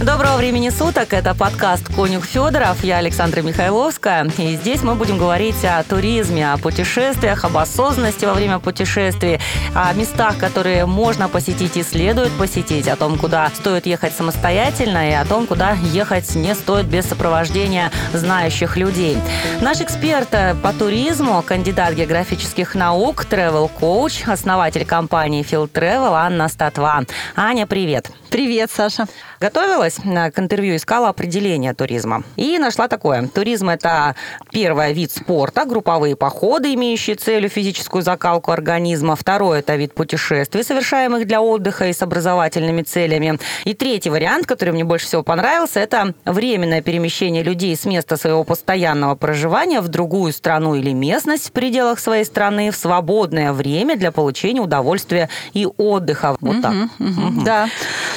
Доброго времени суток. Это подкаст «Конюх Федоров». Я Александра Михайловская. И здесь мы будем говорить о туризме, о путешествиях, об осознанности во время путешествий, о местах, которые можно посетить и следует посетить, о том, куда стоит ехать самостоятельно и о том, куда ехать не стоит без сопровождения знающих людей. Наш эксперт по туризму, кандидат географических наук, travel коуч основатель компании Field Travel Анна Статва. Аня, привет. Привет, Саша. Готовилась к интервью, искала определение туризма. И нашла такое. Туризм – это первый вид спорта, групповые походы, имеющие целью физическую закалку организма. Второй – это вид путешествий, совершаемых для отдыха и с образовательными целями. И третий вариант, который мне больше всего понравился, это временное перемещение людей с места своего постоянного проживания в другую страну или местность в пределах своей страны в свободное время для получения удовольствия и отдыха. Вот угу, так. Угу. Да.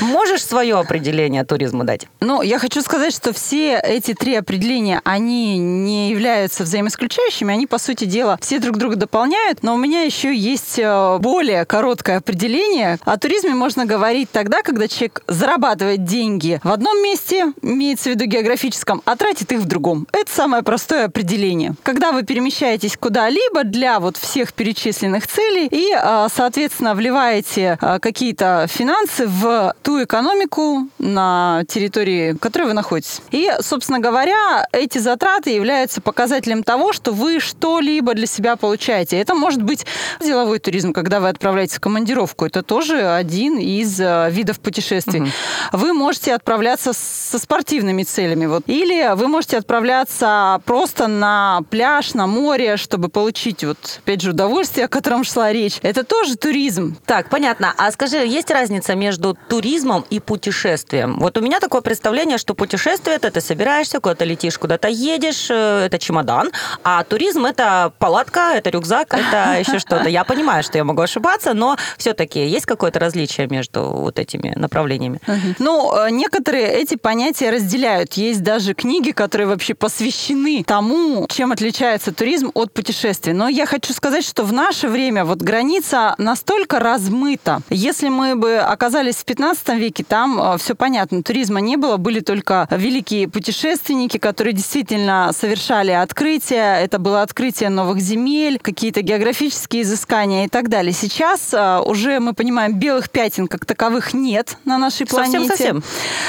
Можешь свое определение туризма дать? Ну, я хочу сказать, что все эти три определения, они не являются взаимоисключающими, они, по сути дела, все друг друга дополняют, но у меня еще есть э, более короткое определение. О туризме можно говорить тогда, когда человек зарабатывает деньги в одном месте, имеется в виду географическом, а тратит их в другом. Это самое простое определение. Когда вы перемещаетесь куда-либо для вот всех перечисленных целей и, э, соответственно, вливаете э, какие-то финансы в ту экономику на территории, в которой вы находитесь. И, собственно говоря, эти затраты являются показателем того, что вы что-либо для себя получаете. Это может быть деловой туризм, когда вы отправляетесь в командировку. Это тоже один из э, видов путешествий. Угу. Вы можете отправляться со спортивными целями. Вот. Или вы можете отправляться просто на пляж, на море, чтобы получить, вот, опять же, удовольствие, о котором шла речь. Это тоже туризм. Так, понятно. А скажи, есть разница между туризмом туризмом и путешествием. Вот у меня такое представление, что путешествие это ты собираешься, куда-то летишь, куда-то едешь, э, это чемодан, а туризм это палатка, это рюкзак, это еще что-то. Я понимаю, что я могу ошибаться, но все-таки есть какое-то различие между вот этими направлениями? Ну, э, некоторые эти понятия разделяют. Есть даже книги, которые вообще посвящены тому, чем отличается туризм от путешествий. Но я хочу сказать, что в наше время вот граница настолько размыта. Если мы бы оказались в 15 19 веке там э, все понятно, туризма не было, были только великие путешественники, которые действительно совершали открытия, это было открытие новых земель, какие-то географические изыскания и так далее. Сейчас э, уже мы понимаем, белых пятен как таковых нет на нашей планете. Совсем-совсем.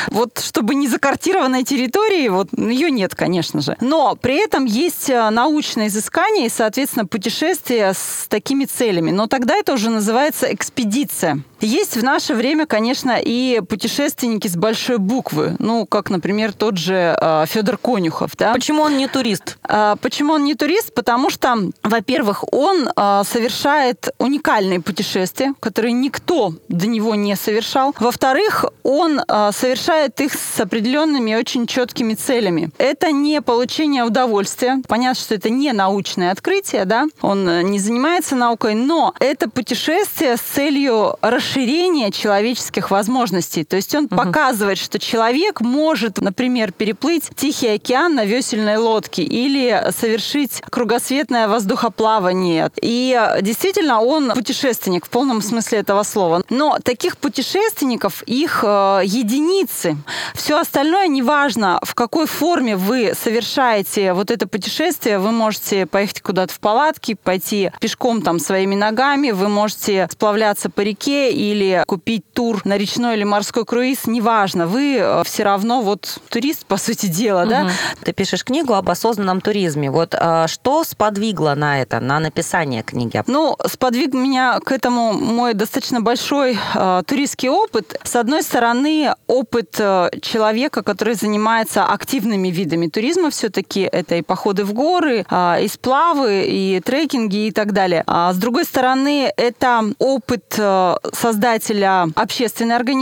Вот чтобы не закартированной территории, вот ее нет, конечно же. Но при этом есть э, научное изыскание и, соответственно, путешествие с такими целями. Но тогда это уже называется экспедиция. Есть в наше время, конечно, и путешественники с большой буквы. Ну, как, например, тот же э, Федор Конюхов. Да? Почему он не турист? Э, почему он не турист? Потому что, во-первых, он э, совершает уникальные путешествия, которые никто до него не совершал. Во-вторых, он э, совершает их с определенными очень четкими целями. Это не получение удовольствия. Понятно, что это не научное открытие, да? Он э, не занимается наукой, но это путешествие с целью расширения человеческих возможностей. То есть он угу. показывает, что человек может, например, переплыть Тихий океан на весельной лодке или совершить кругосветное воздухоплавание. И действительно, он путешественник в полном смысле этого слова. Но таких путешественников, их э, единицы. Все остальное неважно, в какой форме вы совершаете вот это путешествие. Вы можете поехать куда-то в палатке, пойти пешком там своими ногами, вы можете сплавляться по реке или купить тур на речной или морской круиз, неважно, вы э, все равно вот турист, по сути дела, угу. да? Ты пишешь книгу об осознанном туризме. Вот э, что сподвигло на это, на написание книги? Ну, сподвиг меня к этому мой достаточно большой э, туристский опыт. С одной стороны, опыт э, человека, который занимается активными видами туризма, все-таки это и походы в горы, э, и сплавы, и трекинги и так далее. А с другой стороны, это опыт э, создателя общественной организации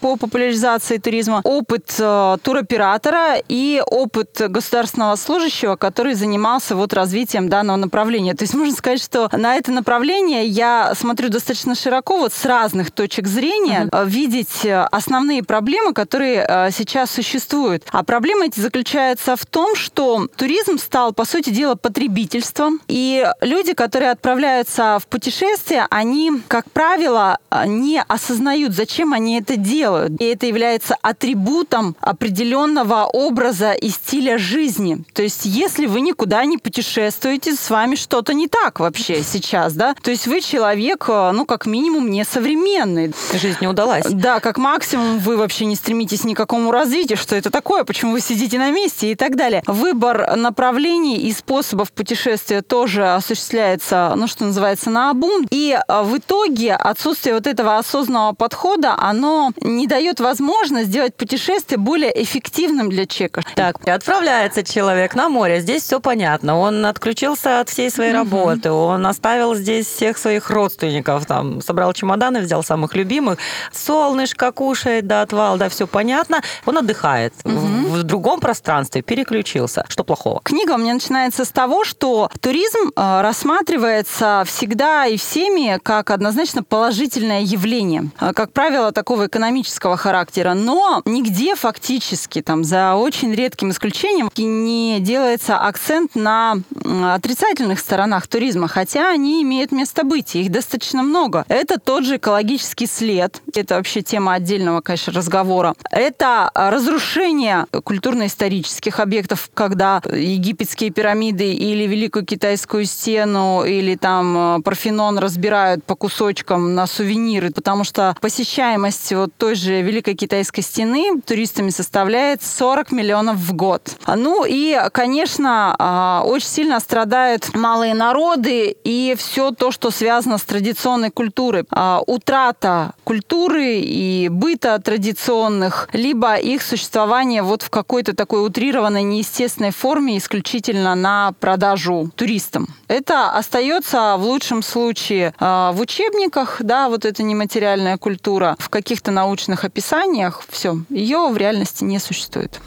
по популяризации туризма, опыт э, туроператора и опыт государственного служащего, который занимался вот развитием данного направления. То есть можно сказать, что на это направление я смотрю достаточно широко, вот с разных точек зрения, uh-huh. видеть основные проблемы, которые э, сейчас существуют. А проблемы эти заключаются в том, что туризм стал, по сути дела, потребительством, и люди, которые отправляются в путешествие, они, как правило, не осознают, зачем они это делают. И это является атрибутом определенного образа и стиля жизни. То есть, если вы никуда не путешествуете, с вами что-то не так вообще сейчас, да? То есть вы человек, ну, как минимум, не современный. Жизнь не удалась. Да, как максимум вы вообще не стремитесь ни к какому развитию, что это такое, почему вы сидите на месте и так далее. Выбор направлений и способов путешествия тоже осуществляется, ну, что называется, на обум. И а, в итоге отсутствие вот этого осознанного подхода, оно не дает возможность сделать путешествие более эффективным для человека. Так, отправляется человек на море, здесь все понятно. Он отключился от всей своей работы, он оставил здесь всех своих родственников, там, собрал чемоданы, взял самых любимых, солнышко кушает до отвала, да, все понятно. Он отдыхает в другом пространстве, переключился. Что плохого? Книга у меня начинается с того, что туризм э, рассматривается всегда и всеми как однозначно положительное явление, э, как правило, такого экономического характера, но нигде фактически, там, за очень редким исключением, не делается акцент на отрицательных сторонах туризма, хотя они имеют место быть, их достаточно много. Это тот же экологический след, это вообще тема отдельного, конечно, разговора. Это разрушение культурно-исторических объектов, когда египетские пирамиды или Великую Китайскую стену или там э, Парфенон разбирают по кусочкам на сувениры, потому что посещаемость вот той же Великой Китайской стены туристами составляет 40 миллионов в год. Ну и, конечно, а, очень сильно страдают малые народы и все то, что связано с традиционной культурой. А, утрата культуры и быта традиционных, либо их существование вот в какой-то такой утрированной, неестественной форме исключительно на продажу туристам. Это остается в лучшем случае э, в учебниках, да, вот эта нематериальная культура, в каких-то научных описаниях, все, ее в реальности не существует.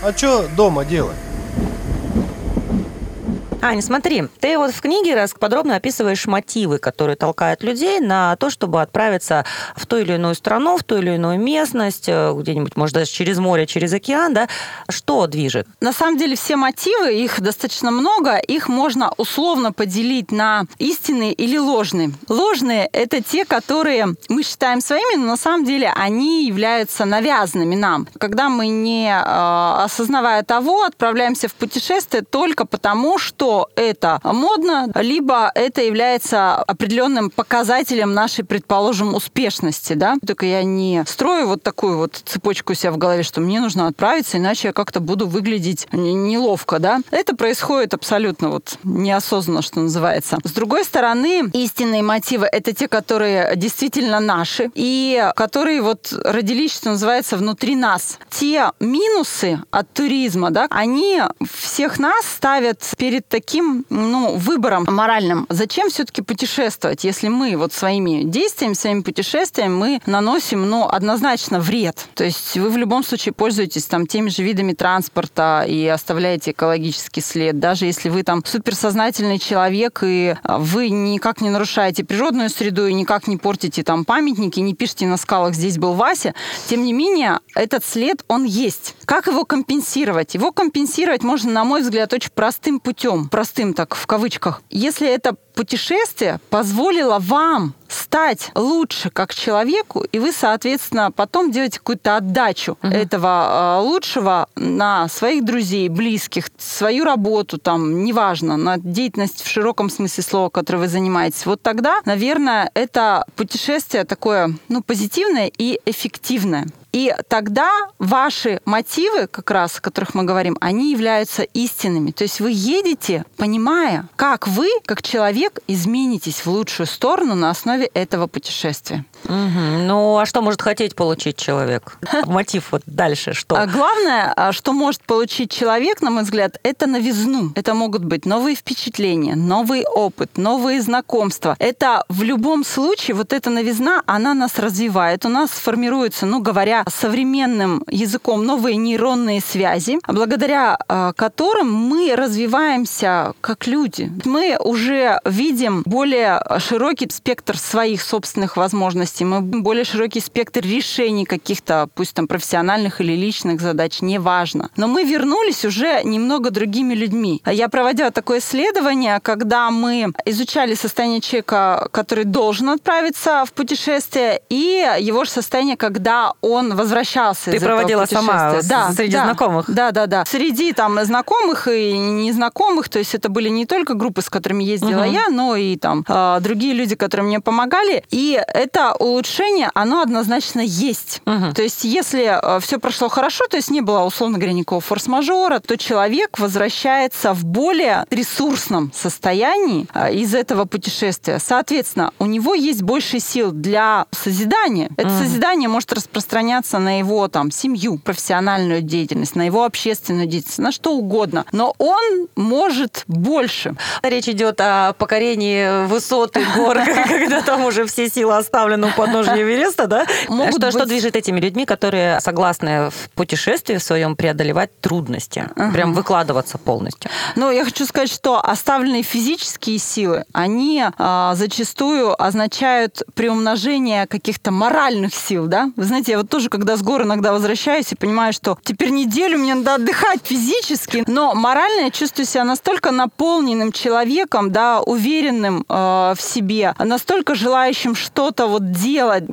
А что дома делать? Аня, смотри, ты вот в книге раз подробно описываешь мотивы, которые толкают людей на то, чтобы отправиться в ту или иную страну, в ту или иную местность, э, где-нибудь, может, даже через море, через океан, да? Что движет? На самом деле все мотивы, их достаточно много, их можно условно поделить на истинные или ложные. Ложные – это те, которые мы считаем своими, но на самом деле они являются навязанными нам. Когда мы, не э, осознавая того, отправляемся в путешествие только потому, что это модно, либо это является определенным показателем нашей, предположим, успешности, да. Только я не строю вот такую вот цепочку у себя в голове, что мне нужно отправиться, иначе я как-то буду выглядеть неловко, да. Это происходит абсолютно вот неосознанно, что называется. С другой стороны, истинные мотивы — это те, которые действительно наши и которые вот родились, что называется, внутри нас. Те минусы от туризма, да, они всех нас ставят перед таким таким ну, выбором моральным. Зачем все-таки путешествовать, если мы вот своими действиями, своими путешествиями мы наносим ну, однозначно вред? То есть вы в любом случае пользуетесь там теми же видами транспорта и оставляете экологический след. Даже если вы там суперсознательный человек и вы никак не нарушаете природную среду и никак не портите там памятники, не пишете на скалах «здесь был Вася», тем не менее этот след, он есть. Как его компенсировать? Его компенсировать можно, на мой взгляд, очень простым путем простым так в кавычках. Если это путешествие позволило вам стать лучше как человеку, и вы, соответственно, потом делаете какую-то отдачу угу. этого э, лучшего на своих друзей, близких, свою работу, там, неважно, на деятельность в широком смысле слова, которой вы занимаетесь. Вот тогда, наверное, это путешествие такое, ну, позитивное и эффективное. И тогда ваши мотивы, как раз, о которых мы говорим, они являются истинными. То есть вы едете, понимая, как вы, как человек, изменитесь в лучшую сторону на основе этого путешествия. Мгм. Ну, а что может хотеть получить человек? Мотив вот дальше что? А главное, а, что может получить человек, на мой взгляд, это новизну. Это могут быть новые впечатления, новый опыт, новые знакомства. Это в любом случае, вот эта новизна, она нас развивает. У нас формируются, ну, говоря современным языком, новые нейронные связи, благодаря а, которым мы развиваемся как люди. Мы уже видим более широкий спектр своих собственных возможностей, мы более широкий спектр решений каких-то, пусть там профессиональных или личных задач, неважно. Но мы вернулись уже немного другими людьми. Я проводила такое исследование, когда мы изучали состояние человека, который должен отправиться в путешествие, и его же состояние, когда он возвращался Ты из проводила сама с- среди знакомых? Да, да, да. Среди там знакомых и незнакомых, то есть это были не только группы, с которыми ездила Мгм. я, но и там а, другие люди, которые мне помогали. И это улучшение, оно однозначно есть. Мгм. То есть если все прошло хорошо, то есть не было, условно говоря, никакого форс-мажора, то человек возвращается в более ресурсном состоянии а, из этого путешествия. Соответственно, у него есть больше сил для созидания. Это Мгм. созидание может распространяться на его там семью, профессиональную деятельность, на его общественную деятельность, на что угодно. Но он может больше. Речь идет о покорении высот и гор, когда там уже все силы оставлены подножия Эвереста, да? Могут что, что быть- движет этими людьми, которые согласны в путешествии в своем преодолевать трудности, прям выкладываться полностью? Но я хочу сказать, что оставленные физические силы, они а, зачастую означают приумножение каких-то моральных сил, да? Вы знаете, я вот тоже, когда с гор иногда возвращаюсь и понимаю, что теперь неделю мне надо отдыхать физически, но морально я чувствую себя настолько наполненным человеком, да, уверенным э, в себе, настолько желающим что-то вот делать,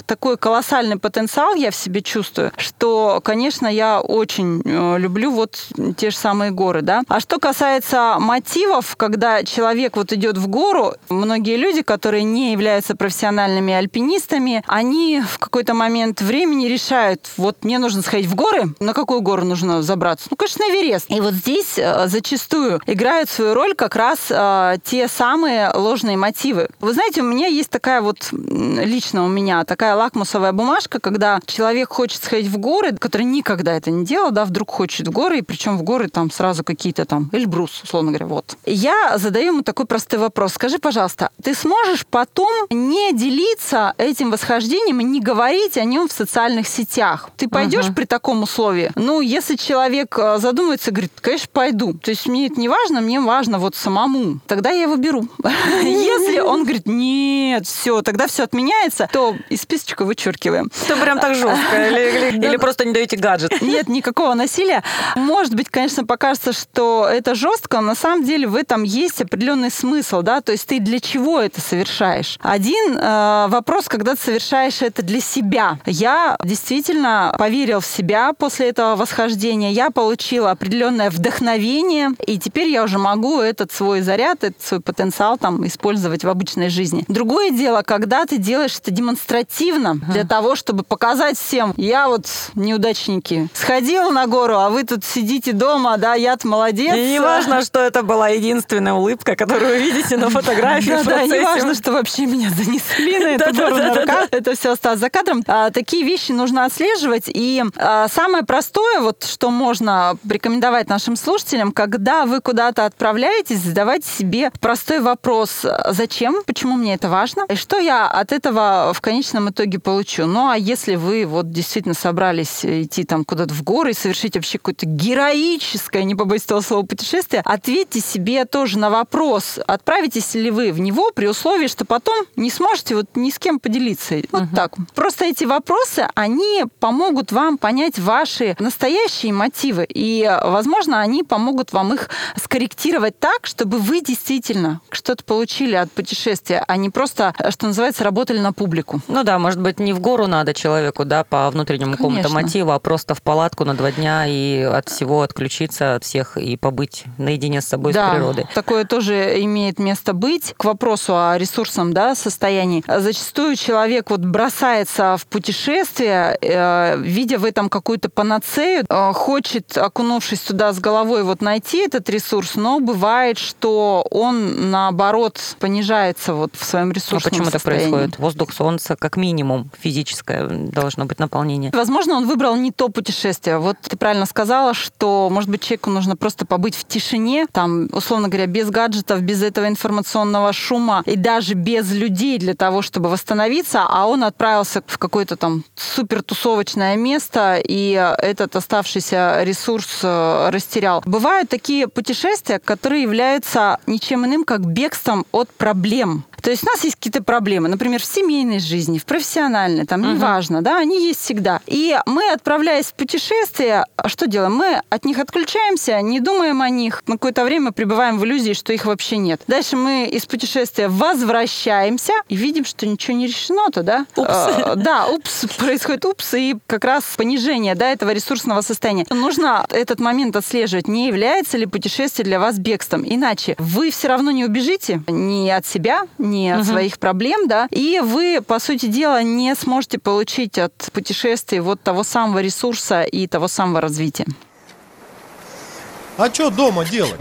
такой колоссальный потенциал я в себе чувствую, что, конечно, я очень э, люблю вот те же самые горы, да. А что касается мотивов, когда человек вот идет в гору, многие люди, которые не являются профессиональными альпинистами, они в какой-то момент времени решают, вот мне нужно сходить в горы, на какую гору нужно забраться? Ну, конечно, Эверест. И вот здесь э, зачастую играют свою роль как раз э, те самые ложные мотивы. Вы знаете, у меня есть такая вот, лично у меня, такая лакмусовая бумажка, когда человек хочет сходить в горы, который никогда это не делал, да, вдруг хочет в горы, и причем в горы там сразу какие-то там, Эльбрус, условно говоря, вот. Я задаю ему такой простой вопрос. Скажи, пожалуйста, ты сможешь потом не делиться этим восхождением и не говорить о нем в социальных сетях? Ты пойдешь Мгм. при таком условии? Ну, если человек э, задумается, говорит, конечно, пойду. То есть мне это не важно, мне важно вот самому. Тогда я его беру. Если он говорит, нет, все, тогда все отменяется, то из списочка вычеркиваем. Это прям так жестко. Или, или- или просто не даете гаджет? Нет никакого насилия. Может быть, конечно, покажется, что это жестко, но на самом деле в этом есть определенный смысл, да, то есть ты для чего это совершаешь? Один э, вопрос, когда ты совершаешь это для себя. Я действительно поверил в себя после этого восхождения, я получила определенное вдохновение, и теперь я уже могу этот свой заряд, этот свой потенциал там использовать в обычной жизни. Другое дело, когда ты делаешь это демонстративно для того, чтобы показать всем, я вот неудачники, сходил на гору, а вы тут сидите дома, да, я-то молодец. И не важно, что это была единственная улыбка, которую вы видите на фотографии Да, да, не важно, что вообще меня занесли на эту гору на руках. Это все осталось за кадром. А, Такие вещи нужно отслеживать. И а, самое простое, вот что можно порекомендовать нашим слушателям, когда вы куда-то отправляетесь, задавайте себе простой вопрос. Зачем? Почему мне это важно? И что я от этого в конечном итоге получу? Ну, а если вы вот действительно собрались идти там куда-то в горы и совершить вообще какое-то героическое, не побоюсь этого слова, путешествие, ответьте себе тоже на вопрос, отправитесь ли вы в него при условии, что потом не сможете вот ни с кем поделиться. Вот так. Просто эти вопросы, они помогут вам понять ваши настоящие мотивы. И, возможно, они помогут вам их скорректировать так, чтобы вы действительно что-то получили от путешествия, а не просто, что называется, работали на публику. Ну да, может быть, не в гору надо человеку, да, по внутреннему какому-то мотиву, а просто в палатку на два дня и от всего отключиться, от всех и побыть наедине с собой, с природой. Такое тоже имеет место быть. К вопросу о ресурсном да, состоянии. Зачастую человек вот бросается в путешествие, э, видя в этом какую-то панацею, э, хочет, окунувшись туда с головой, вот найти этот ресурс, но бывает, что он, наоборот, понижается вот в своем А ресурсном почему состоянии. происходит? Воздух, солнце, солнце, как минимум физическое должно быть наполнение. Возможно, он выбрал не то путешествие. Вот ты правильно сказала, что, может быть, человеку нужно просто побыть в тишине, там, условно говоря, без гаджетов, без этого информационного шума и даже без людей для того, чтобы восстановиться, а он отправился в какое-то там супер тусовочное место и этот оставшийся ресурс э, растерял. Бывают такие путешествия, которые являются ничем иным, как бегством от проблем. То есть у нас есть какие-то проблемы, например, в семейной жизни, в профессиональной, там, uh-huh. неважно, да, они есть всегда. И мы, отправляясь в путешествие, что делаем? Мы от них отключаемся, не думаем о них, на какое-то время пребываем в иллюзии, что их вообще нет. Дальше мы из путешествия возвращаемся и видим, что ничего не решено-то, да? Упс. А, да, упс, происходит упс, и как раз понижение, да, этого ресурсного состояния. Нужно этот момент отслеживать, не является ли путешествие для вас бегством. Иначе вы все равно не убежите ни от себя, ни от угу. своих проблем, да, и вы, по сути дела, не сможете получить от путешествий вот того самого ресурса и того самого развития. А что дома делать?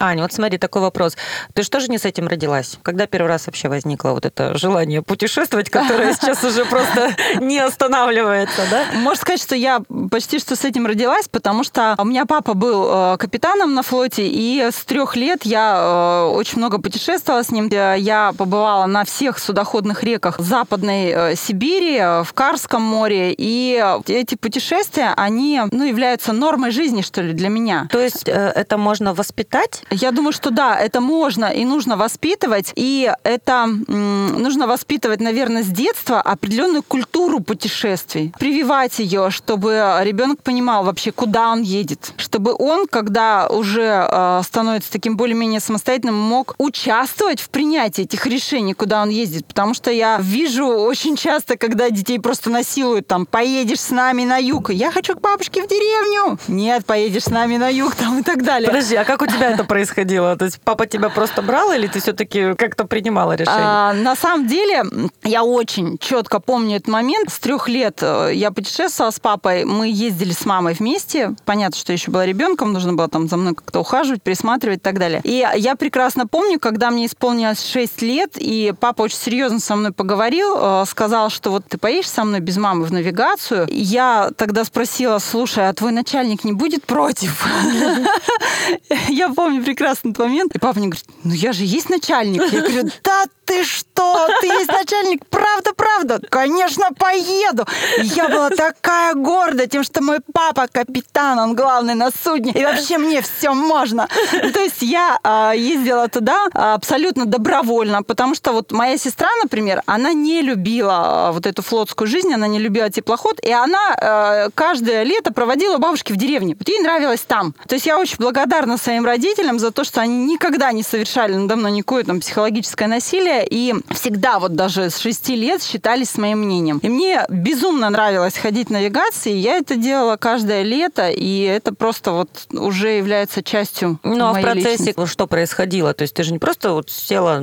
Аня, вот смотри, такой вопрос. Ты что же не с этим родилась? Когда первый раз вообще возникло вот это желание путешествовать, которое сейчас уже просто не останавливается, да? Можно сказать, что я почти что с этим родилась, потому что у меня папа был э, капитаном на флоте, и с трех лет я э, очень много путешествовала с ним. Я побывала на всех судоходных реках Западной э, Сибири, в Карском море, и эти путешествия, они ну, являются нормой жизни, что ли, для меня. То есть это можно воспитать? Я думаю, что да, это можно и нужно воспитывать. И это нужно воспитывать, наверное, с детства определенную культуру путешествий. Прививать ее, чтобы ребенок понимал вообще, куда он едет. Чтобы он, когда уже э, становится таким более-менее самостоятельным, мог участвовать в принятии этих решений, куда он ездит. Потому что я вижу очень часто, когда детей просто насилуют, там, поедешь с нами на юг. Я хочу к бабушке в деревню. Нет, поедешь с нами на юг, там и так далее. Подожди, а как у тебя это происходит? Происходило? То есть папа тебя просто брал или ты все-таки как-то принимала решение? А, на самом деле, я очень четко помню этот момент. С трех лет э, я путешествовала с папой, мы ездили с мамой вместе. Понятно, что я еще была ребенком, нужно было там за мной как-то ухаживать, присматривать и так далее. И я прекрасно помню, когда мне исполнилось 6 лет, и папа очень серьезно со мной поговорил, э, сказал, что вот ты поедешь со мной без мамы в навигацию. Я тогда спросила, слушай, а твой начальник не будет против? Я помню прекрасный момент. И папа мне говорит, ну я же есть начальник. Я говорю, да ты что? Ты есть начальник? Правда, правда? Конечно, поеду. И я была такая горда тем, что мой папа капитан, он главный на судне. И вообще мне все можно. То есть я э, ездила туда абсолютно добровольно, потому что вот моя сестра, например, она не любила а, вот эту флотскую жизнь, она не любила теплоход, и она э, каждое лето проводила бабушки в деревне. Вот ей нравилось там. То есть я очень благодарна своим родителям за то, что они никогда не совершали надо мной никакое там психологическое насилие и всегда вот даже с шести лет считались с моим мнением. И мне безумно нравилось ходить в навигации, я это делала каждое лето, и это просто вот уже является частью Ну а в процессе личности. что происходило? То есть ты же не просто вот села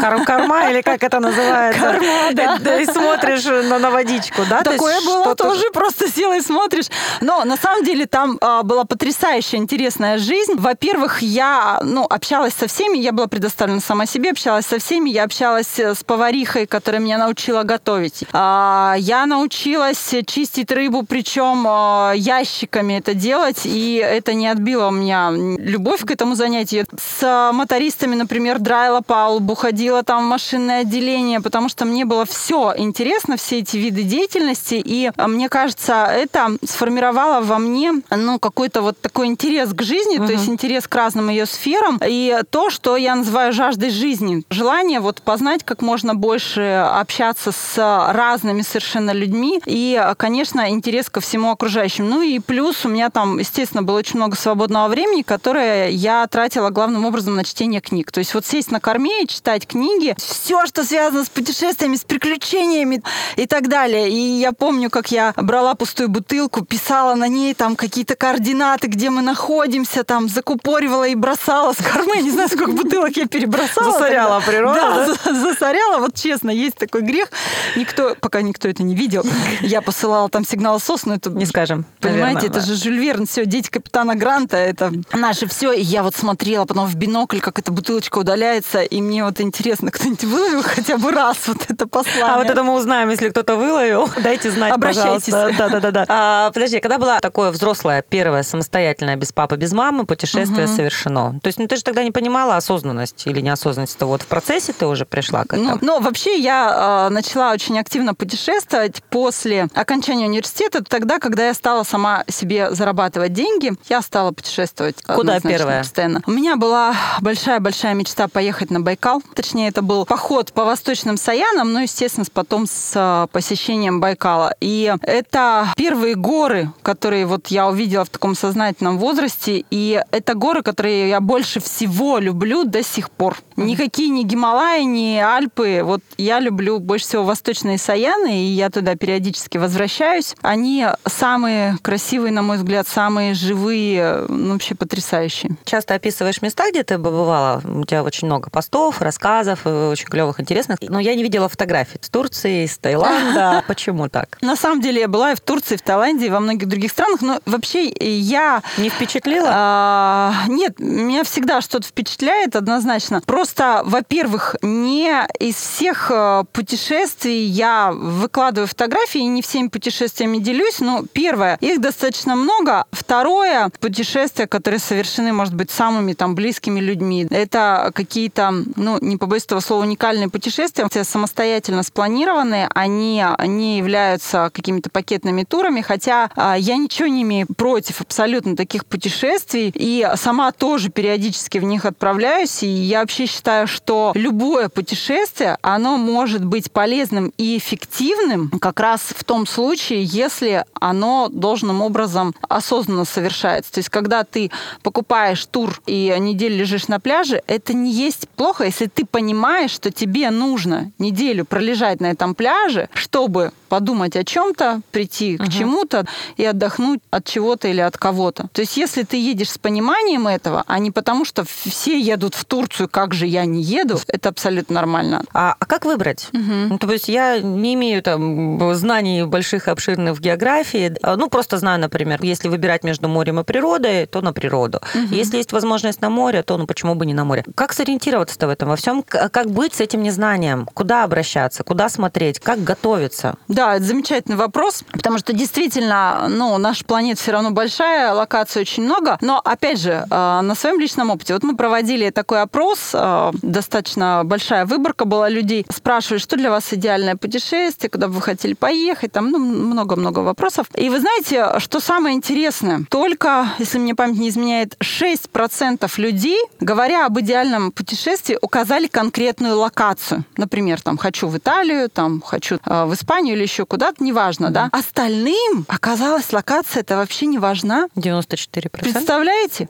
кар корма или как это называется? Корма, да. И смотришь на, на водичку, да? Такое было тоже, просто села и смотришь. Но на самом деле там а, была потрясающая интересная жизнь. Во-первых, я ну, общалась со всеми, я была предоставлена сама себе, общалась со всеми, я общалась с поварихой, которая меня научила готовить. А, я научилась чистить рыбу, причем а, ящиками это делать, и это не отбило у меня любовь к этому занятию. С мотористами, например, драила палубу, ходила там в машинное отделение, потому что мне было все интересно, все эти виды деятельности, и мне кажется, это сформировало во мне ну, какой-то вот такой интерес к жизни, угу. то есть интерес к разным ее сферам, и то, что я называю жаждой жизни. Желание вот познать как можно больше, общаться с разными совершенно людьми и, конечно, интерес ко всему окружающему. Ну и плюс у меня там, естественно, было очень много свободного времени, которое я тратила главным образом на чтение книг. То есть вот сесть на корме и читать книги, все, что связано с путешествиями, с приключениями и так далее. И я помню, как я брала пустую бутылку, писала на ней там какие-то координаты, где мы находимся, там закупоривала и перебросала с кормы, я не знаю, сколько бутылок я перебросала. Засоряла тогда. природу, Да, да? за- засоряла. Вот честно, есть такой грех. Никто, пока никто это не видел. Я посылала там сигнал СОС, но это Не скажем. Понимаете, наверное, это же Жюль Верн, все, дети капитана Гранта, это наше все. И я вот смотрела потом в бинокль, как эта бутылочка удаляется, и мне вот интересно, кто-нибудь выловил хотя бы раз вот это послание. А вот это мы узнаем, если кто-то выловил. Дайте знать, Обращайтесь. пожалуйста. Да-да-да. А, подожди, когда было такое взрослое, первое, самостоятельное, без папы, без мамы, путешествие совершено? То есть, ну ты же тогда не понимала осознанность или неосознанность, то вот в процессе ты уже пришла к Ну, этому? но вообще я э, начала очень активно путешествовать после окончания университета, тогда, когда я стала сама себе зарабатывать деньги, я стала путешествовать. Куда первая? Постоянно. У меня была большая-большая мечта поехать на Байкал. Точнее, это был поход по восточным Саянам, но, естественно, с- потом с э, посещением Байкала. И это первые горы, которые вот я увидела в таком сознательном возрасте, и это горы, которые я больше всего люблю до сих пор. Никакие не Гималаи, не Альпы. Вот я люблю больше всего восточные Саяны, и я туда периодически возвращаюсь. Они самые красивые, на мой взгляд, самые живые, ну, вообще потрясающие. Часто описываешь места, где ты побывала. У тебя очень много постов, рассказов, э, очень клевых, интересных. Но я не видела фотографий с Турции, с Таиланда. Почему так? На самом деле я была и в Турции, и в Таиланде, и во многих других странах, но вообще я Не впечатлила? А, нет, меня всегда что-то впечатляет однозначно. Просто, во-первых, не из всех э, путешествий я выкладываю фотографии, не всеми путешествиями делюсь. Но первое, их достаточно много. Второе, путешествия, которые совершены, может быть, самыми там близкими людьми. Это какие-то, ну, не побоюсь этого слова, уникальные путешествия, все самостоятельно спланированные, они не являются какими-то пакетными турами, хотя а, я ничего не имею против абсолютно таких путешествий, и сама тоже периодически в них отправляюсь, и я вообще считаю, что любое путешествие, оно может быть полезным и эффективным как раз в том случае, если оно должным образом осознанно совершается. То есть, когда ты покупаешь тур и неделю лежишь на пляже, это не есть плохо, если ты понимаешь, что тебе нужно неделю пролежать на этом пляже, чтобы подумать о чем-то, прийти к чему-то и отдохнуть от чего-то или от кого-то. То есть, если ты едешь с пониманием этого, а не потому, что все едут в Турцию, как же я не еду, это абсолютно нормально. А, а как выбрать? Ну, то есть я не имею там знаний больших, обширных в географии. А, Ну, просто знаю, например, если выбирать между морем и природой, то на природу. Если есть возможность на море, то ну почему бы не на море? Как сориентироваться-то в этом во всем? К- Как быть с этим незнанием? Куда обращаться? Куда смотреть? Как готовиться? Да, это замечательный вопрос, потому что действительно, ну, наша планета все равно большая, локаций очень много, но, опять же, э, на своем личном опыте, вот мы проводили такой опрос, э, достаточно большая выборка была людей, спрашивали, что для вас идеальное путешествие, куда бы вы хотели поехать, там, ну, много-много вопросов. И вы знаете, что самое интересное? Только, если мне память не изменяет, 6% людей, говоря об идеальном путешествии, указали конкретную локацию. Например, там, хочу в Италию, там, хочу э, в Испанию или еще куда-то, неважно, да. Остальным оказалось, локация это вообще не важна. 94%? Представляете?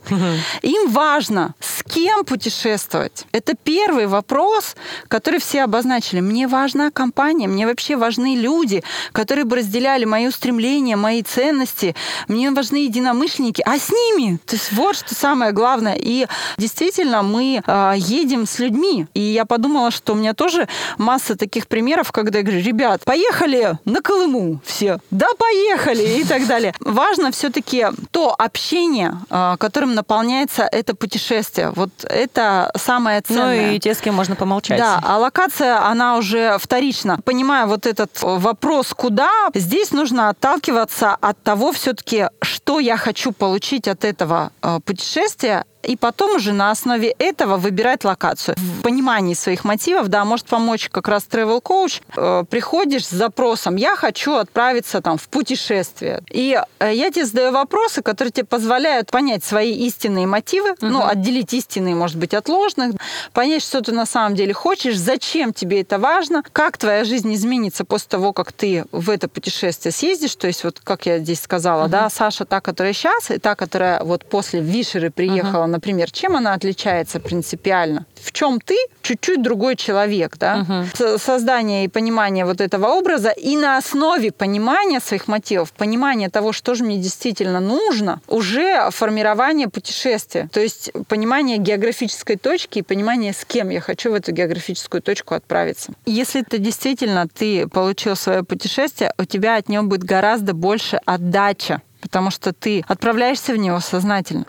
Им важно, с кем путешествовать. Это первый вопрос, который все обозначили. Мне важна компания, мне вообще важны люди, которые бы разделяли мои устремления, мои ценности. Мне важны единомышленники, а с ними. То есть вот что самое главное. И действительно, мы э, едем с людьми. И я подумала, что у меня тоже масса таких примеров, когда я говорю, ребят, поехали на Колыму все. Да, поехали и так далее. Важно все-таки то общение, э, которым наполняется это путешествие. Вот это самое Ну ценное. и те, с кем можно помолчать. Да, а локация, она уже вторична. Понимая вот этот вопрос, куда, здесь нужно отталкиваться от того все-таки, что я хочу получить от этого э, путешествия, и потом уже на основе этого выбирать локацию. В понимании своих мотивов, да, может помочь как раз travel коуч. Э, приходишь с запросом, я хочу отправиться там в путешествие. И э, я тебе задаю вопросы, которые тебе позволяют понять свои истинные мотивы, ну, отделить истинные, может быть, от ложных, понять, что ты на самом деле хочешь, зачем тебе это важно, как твоя жизнь изменится после того, как ты в это путешествие съездишь. То есть, вот как я здесь сказала, да, Саша, та, которая сейчас, и та, которая вот после Вишеры приехала например, чем она отличается принципиально? В чем ты чуть-чуть другой человек, да? Угу. Создание и понимание вот этого образа и на основе понимания своих мотивов, понимания того, что же мне действительно нужно, уже формирование путешествия. То есть понимание географической точки и понимание, с кем я хочу в эту географическую точку отправиться. Если ты действительно ты получил свое путешествие, у тебя от него будет гораздо больше отдача, потому что ты отправляешься в него сознательно.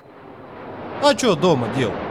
А что дома делать?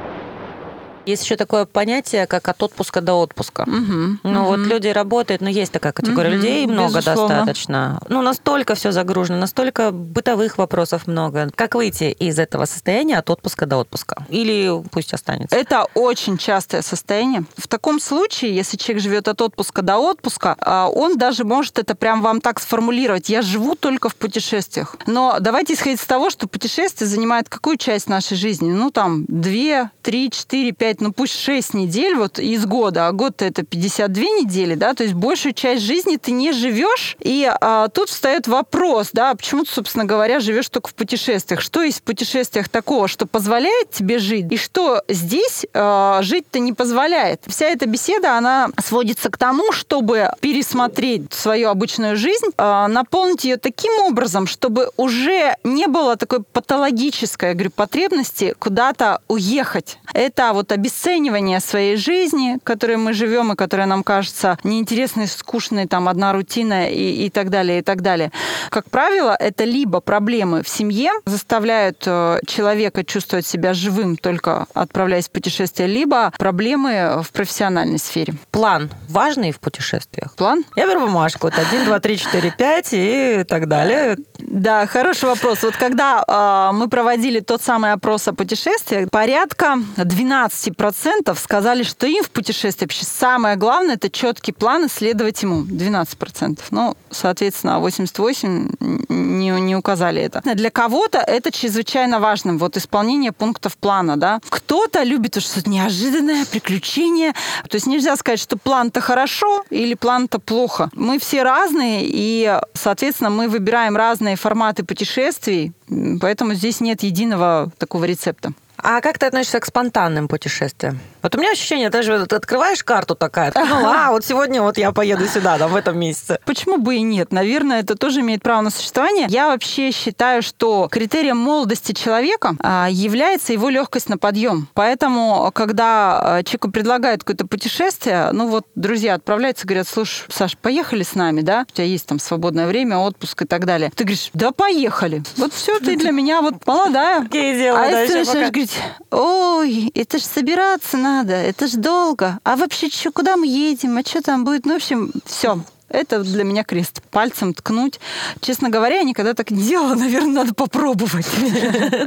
Есть еще такое понятие, как от отпуска до отпуска. Угу, ну угу. вот люди работают, но есть такая категория Мгм, людей, много безусловно. достаточно. Ну настолько все загружено, настолько бытовых вопросов много. Как выйти из этого состояния от отпуска до отпуска? Или пусть останется? Это очень частое состояние. В таком случае, если человек живет от отпуска до отпуска, а, он даже может это прям вам так сформулировать. Я живу только в путешествиях. Но давайте исходить из того, что путешествие занимает какую часть нашей жизни? Ну, там, 2, 3, 4, 5, ну пусть 6 недель вот из года, а год-то это 52 недели, да, то есть большую часть жизни ты не живешь. И а, тут встает вопрос, да, почему ты, собственно говоря, живешь только в путешествиях? Что есть в путешествиях такого, что позволяет тебе жить, и что здесь а, жить-то не позволяет? Вся эта беседа, она сводится к тому, чтобы пересмотреть свою обычную жизнь, а, наполнить ее таким образом, чтобы уже не было такой патологической, я говорю, потребности куда-то уехать. Это вот обесценивание своей жизни, которой мы живем и которая нам кажется неинтересной, скучной, там одна рутина и, и так далее, и так далее. Как правило, это либо проблемы в семье заставляют э, человека чувствовать себя живым, только отправляясь в путешествие, либо проблемы в профессиональной сфере. План важный в путешествиях? План? Я беру бумажку, вот 1, 2, 3, 4, 5 и так далее. Да, хороший вопрос. Вот когда э, мы проводили тот самый опрос о путешествиях, порядка 12% сказали, что им в путешествии вообще самое главное это четкий план и следовать ему. 12%. Ну, соответственно, 88 не, не указали это. Для кого-то это чрезвычайно важно, вот исполнение пунктов плана, да. Кто-то любит уж что-то неожиданное, приключение. То есть нельзя сказать, что план-то хорошо или план-то плохо. Мы все разные, и, соответственно, мы выбираем разные форматы путешествий, поэтому здесь нет единого такого рецепта. А как ты относишься к спонтанным путешествиям? Вот у меня ощущение, даже вот открываешь карту такая, ну, а, вот сегодня вот я поеду сюда, там, в этом месяце. Почему бы и нет? Наверное, это тоже имеет право на существование. Я вообще считаю, что критерием молодости человека а, является его легкость на подъем. Поэтому, когда а, человеку предлагают какое-то путешествие, ну вот друзья отправляются, говорят, слушай, Саш, поехали с нами, да? У тебя есть там свободное время, отпуск и так далее. Ты говоришь, да поехали. Вот все, ты для меня вот молодая. А если ты начинаешь говорить, ой, это ж собираться надо, это ж долго. А вообще, чё, куда мы едем, а что там будет? Ну, в общем, все. Это для меня крест. Пальцем ткнуть. Честно говоря, я никогда так не делала. Наверное, надо попробовать.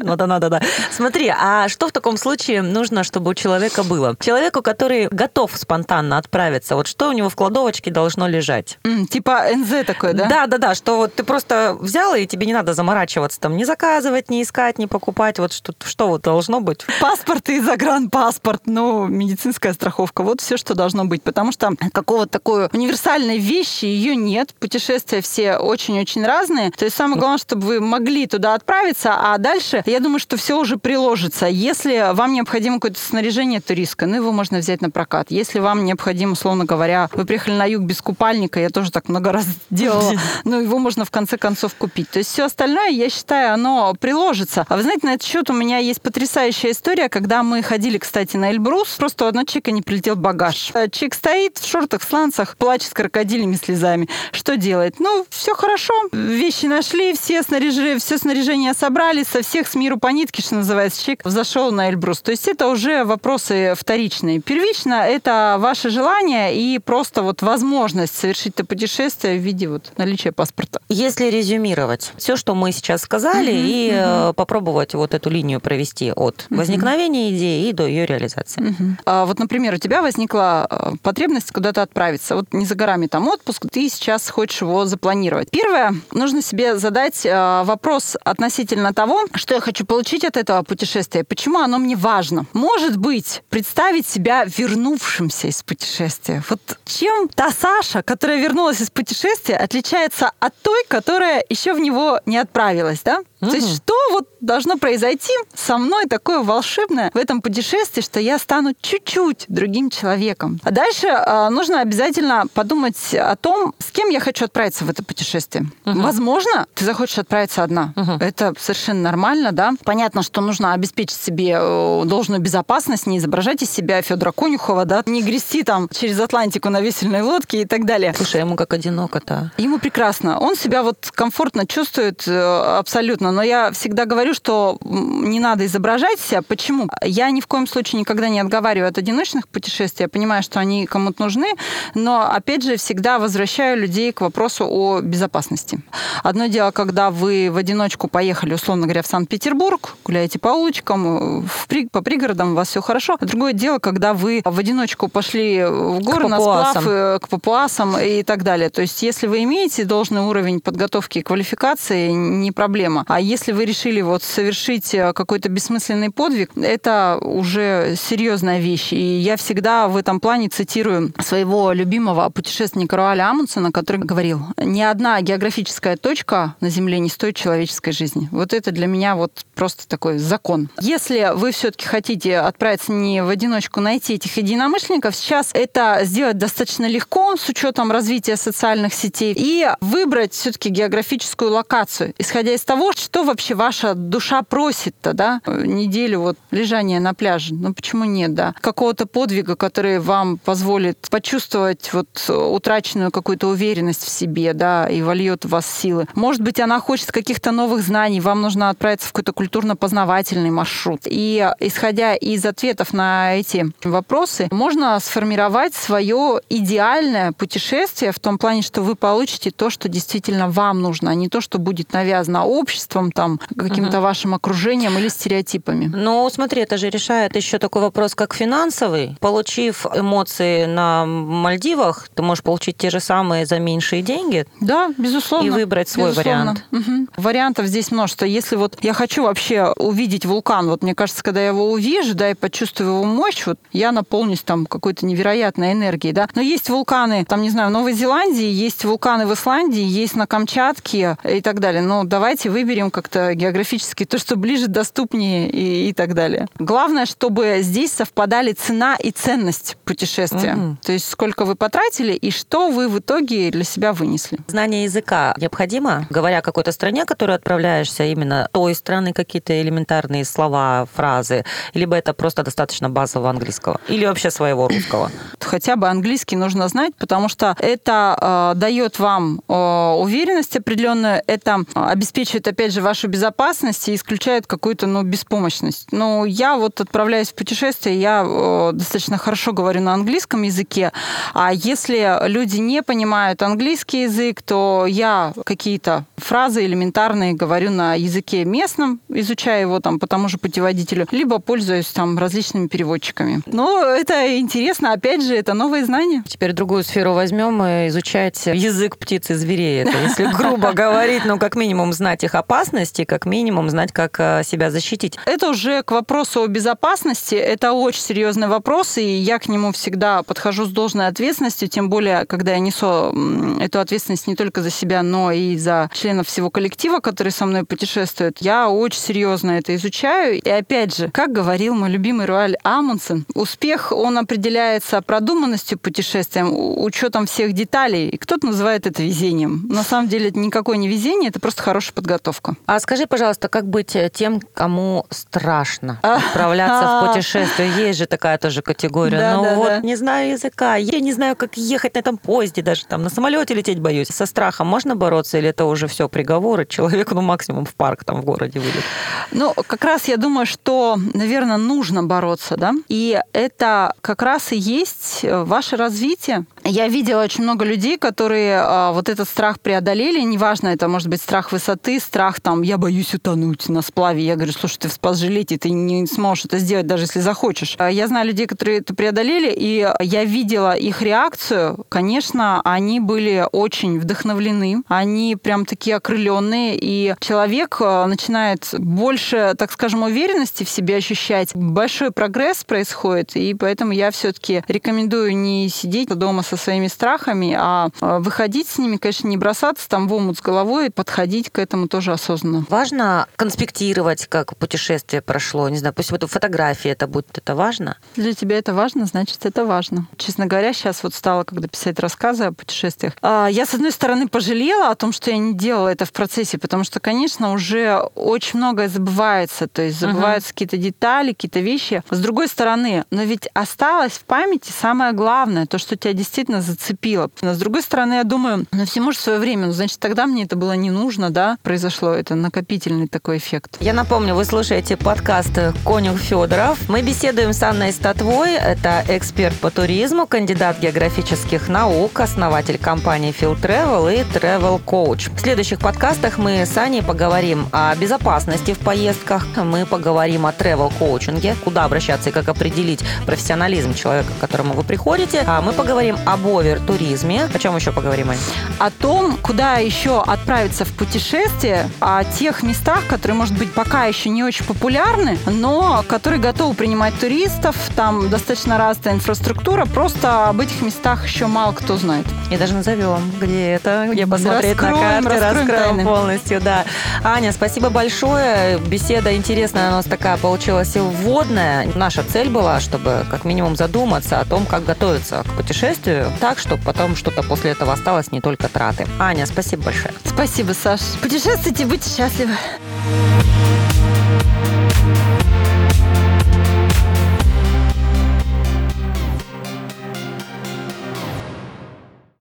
Ну да, надо, да. Смотри, а что в таком случае нужно, чтобы у человека было? Человеку, который готов спонтанно отправиться, вот что у него в кладовочке должно лежать? Типа НЗ такой, да? Да, да, да, что вот ты просто взяла, и тебе не надо заморачиваться, там, не заказывать, не искать, не покупать, вот что, что вот должно быть. Паспорт и загранпаспорт, ну, медицинская страховка. Вот все, что должно быть. Потому что какого-то такой универсальной вещи ее нет. Путешествия все очень-очень разные. То есть самое главное, чтобы вы могли туда отправиться, а дальше, я думаю, что все уже приложится. Если вам необходимо какое-то снаряжение туристское, ну, его можно взять на прокат. Если вам необходимо, условно говоря, вы приехали на юг без купальника, я тоже так много раз делала, но его можно в конце концов купить. То есть все остальное, я считаю, оно приложится. А вы знаете, на этот счет у меня есть потрясающая история, когда мы ходили, кстати, на Эльбрус, просто у одного человека не прилетел багаж. Человек стоит в шортах, в сланцах, плачет с крокодилями слезами. Что делает? Ну, все хорошо. Вещи нашли, все, снаряжение, все снаряжение собрали, со всех с миру по нитке, что называется, человек зашел на Эльбрус. То есть это уже вопросы вторичные. Первично это ваше желание и просто вот возможность совершить это путешествие в виде вот наличия паспорта. Если резюмировать все, что мы сейчас сказали, Мгм, и э, попробовать вот эту линию провести от Мгм. возникновения идеи и до ее реализации. А вот, например, у тебя возникла э, потребность куда-то отправиться. Вот не за горами там отпуск, отпуск, ты сейчас хочешь его запланировать. Первое, нужно себе задать э, вопрос относительно того, что я хочу получить от этого путешествия, почему оно мне важно. Может быть, представить себя вернувшимся из путешествия. Вот чем та Саша, которая вернулась из путешествия, отличается от той, которая еще в него не отправилась, да? Угу. То есть что вот должно произойти со мной такое волшебное в этом путешествии, что я стану чуть-чуть другим человеком. А дальше э, нужно обязательно подумать о том, с кем я хочу отправиться в это путешествие. Угу. Возможно, ты захочешь отправиться одна. Угу. Это совершенно нормально, да. Понятно, что нужно обеспечить себе э, должную безопасность, не изображать из себя Федора Конюхова, да, не грести там через Атлантику на весельной лодке и так далее. Слушай, ему как одиноко-то. Ему прекрасно. Он себя вот комфортно чувствует э, абсолютно но я всегда говорю, что не надо изображать себя. Почему? Я ни в коем случае никогда не отговариваю от одиночных путешествий. Я понимаю, что они кому-то нужны, но, опять же, всегда возвращаю людей к вопросу о безопасности. Одно дело, когда вы в одиночку поехали, условно говоря, в Санкт-Петербург, гуляете по улочкам, в при... по пригородам, у вас все хорошо. Другое дело, когда вы в одиночку пошли в горы, на сплав, э, к папуасам и так далее. То есть, если вы имеете должный уровень подготовки и квалификации, не проблема. А если вы решили вот совершить э, какой-то бессмысленный подвиг, это уже серьезная вещь. И я всегда в этом плане цитирую своего любимого путешественника Руаля Амундсена, который говорил, ни одна географическая точка на Земле не стоит человеческой жизни. Вот это для меня вот просто такой закон. Если вы все-таки хотите отправиться не в одиночку, найти этих единомышленников, сейчас это сделать достаточно легко с учетом развития социальных сетей и выбрать все-таки географическую локацию, исходя из того, что вообще ваша душа просит-то, да? Неделю вот лежания на пляже. Ну почему нет, да? Какого-то подвига, который вам позволит почувствовать вот утраченную какую-то уверенность в себе, да, и вольет в вас силы. Может быть, она хочет каких-то новых знаний, вам нужно отправиться в какой-то культурно-познавательный маршрут. И исходя из ответов на эти вопросы, можно сформировать свое идеальное путешествие в том плане, что вы получите то, что действительно вам нужно, а не то, что будет навязано обществом, там, каким-то. Вашим окружением или стереотипами? Ну, смотри, это же решает еще такой вопрос, как финансовый. Получив эмоции на Мальдивах, ты можешь получить те же самые за меньшие деньги. Да, безусловно. И выбрать свой безусловно. вариант. Угу. Вариантов здесь множество. Если вот я хочу вообще увидеть вулкан, вот мне кажется, когда я его увижу, да, и почувствую его мощь, вот я наполнюсь там какой-то невероятной энергией, да. Но есть вулканы, там, не знаю, в Новой Зеландии, есть вулканы в Исландии, есть на Камчатке и так далее. Но давайте выберем как-то географически то, что ближе, доступнее и, и так далее. Главное, чтобы здесь совпадали цена и ценность путешествия. Угу. То есть сколько вы потратили и что вы в итоге для себя вынесли. Знание языка необходимо, говоря о какой-то стране, которую отправляешься, именно той страны какие-то элементарные слова, фразы, либо это просто достаточно базового английского, или вообще своего русского? Хотя бы английский нужно знать, потому что это э, дает вам э, уверенность определенную, это обеспечивает, опять же, вашу безопасность и исключает какую-то ну, беспомощность. Ну, я вот отправляюсь в путешествие, я э, достаточно хорошо говорю на английском языке, а если люди не понимают английский язык, то я какие-то фразы элементарные говорю на языке местном, изучая его там по тому же путеводителю, либо пользуюсь там различными переводчиками. Но это интересно, опять же, это новые знания. Теперь другую сферу возьмем и изучать язык птиц и зверей. Это если грубо говорить, ну, как минимум знать их безопасности, как минимум знать, как э, себя защитить. Это уже к вопросу о безопасности. Это очень серьезный вопрос, и я к нему всегда подхожу с должной ответственностью, тем более, когда я несу эту ответственность не только за себя, но и за членов всего коллектива, которые со мной путешествуют. Я очень серьезно это изучаю. И опять же, как говорил мой любимый Руаль Амундсен, успех, он определяется продуманностью путешествия, учетом всех деталей. И кто-то называет это везением. На самом деле это никакое не везение, это просто хорошая подготовка. А скажи, пожалуйста, как быть э, тем, кому страшно отправляться в путешествие? Есть же такая тоже категория. Да, ну да, вот, да. не знаю языка, я не знаю, как ехать на этом поезде, даже там на самолете лететь боюсь. Со страхом можно бороться или это уже все приговоры? Человеку, ну, максимум в парк там в городе выйдет. Ну, как раз я думаю, что, наверное, нужно бороться, да? И это как раз и есть э, ваше развитие. Я видела очень много людей, которые а, вот этот страх преодолели. Неважно, это может быть страх высоты, страх там, я боюсь утонуть на сплаве. Я говорю, слушай, ты в спас-жилете, ты не сможешь это сделать, даже если захочешь. А я знаю людей, которые это преодолели, и я видела их реакцию. Конечно, они были очень вдохновлены, они прям такие окрыленные, и человек э, начинает больше, так скажем, уверенности в себе ощущать. Большой прогресс происходит, и поэтому я все-таки рекомендую не сидеть дома со своими страхами, а э, выходить с ними, конечно, не бросаться там в омут с головой, подходить к этому тоже осознанно. Важно конспектировать, как путешествие прошло. Не знаю, пусть вот фотографии это будет, это важно? Для тебя это важно, значит, это важно. Честно говоря, сейчас вот стала, когда писать рассказы о путешествиях, а, я, с одной стороны, пожалела о том, что я не делала это в процессе, потому что, конечно, уже очень многое забывается, то есть забываются uh-huh. какие-то детали, какие-то вещи. С другой стороны, но ведь осталось в памяти самое главное, то, что тебя действительно зацепило. Но с другой стороны, я думаю, ну всему же свое время, ну, значит, тогда мне это было не нужно, да, произошло это накопительный такой эффект. Я напомню, вы слушаете подкаст «Конюх Федоров». Мы беседуем с Анной Статвой, это эксперт по туризму, кандидат географических наук, основатель компании Field Travel и Travel Coach. В следующих подкастах мы с Аней поговорим о безопасности в поездках, мы поговорим о travel-коучинге, куда обращаться и как определить профессионализм человека, к которому вы приходите, а мы поговорим об овер-туризме. О чем еще поговорим, Ань? О том, куда еще отправиться в путешествие, о тех местах, которые, может быть, пока еще не очень популярны, но которые готовы принимать туристов, там достаточно разная инфраструктура, просто об этих местах еще мало кто знает. И даже назовем, где это, где посмотреть раскроем, на карте, раскроем, раскроем полностью, да. Аня, спасибо большое. Беседа интересная у нас такая получилась и вводная. Наша цель была, чтобы как минимум задуматься о том, как готовиться к путешествию так, чтобы потом что-то после этого осталось, не только траты. Аня, спасибо большое. Спасибо, Саш. Путешествуйте, будьте счастливы.